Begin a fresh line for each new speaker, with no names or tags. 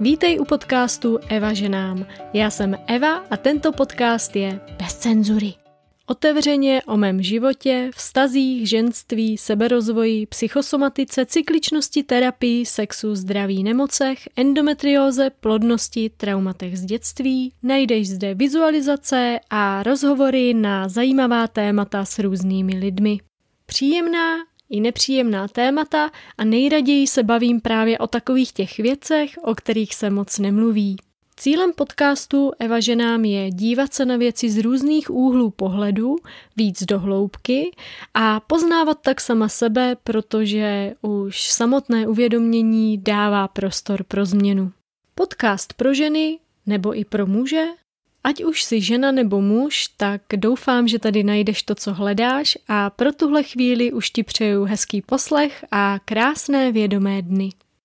Vítej u podcastu Eva ženám. Já jsem Eva a tento podcast je bez cenzury. Otevřeně o mém životě, vztazích, ženství, seberozvoji, psychosomatice, cykličnosti, terapii, sexu, zdraví, nemocech, endometrióze, plodnosti, traumatech z dětství. Najdeš zde vizualizace a rozhovory na zajímavá témata s různými lidmi. Příjemná i nepříjemná témata a nejraději se bavím právě o takových těch věcech, o kterých se moc nemluví. Cílem podcastu Eva ženám je dívat se na věci z různých úhlů pohledu, víc do hloubky a poznávat tak sama sebe, protože už samotné uvědomění dává prostor pro změnu. Podcast pro ženy nebo i pro muže Ať už jsi žena nebo muž, tak doufám, že tady najdeš to, co hledáš a pro tuhle chvíli už ti přeju hezký poslech a krásné vědomé dny.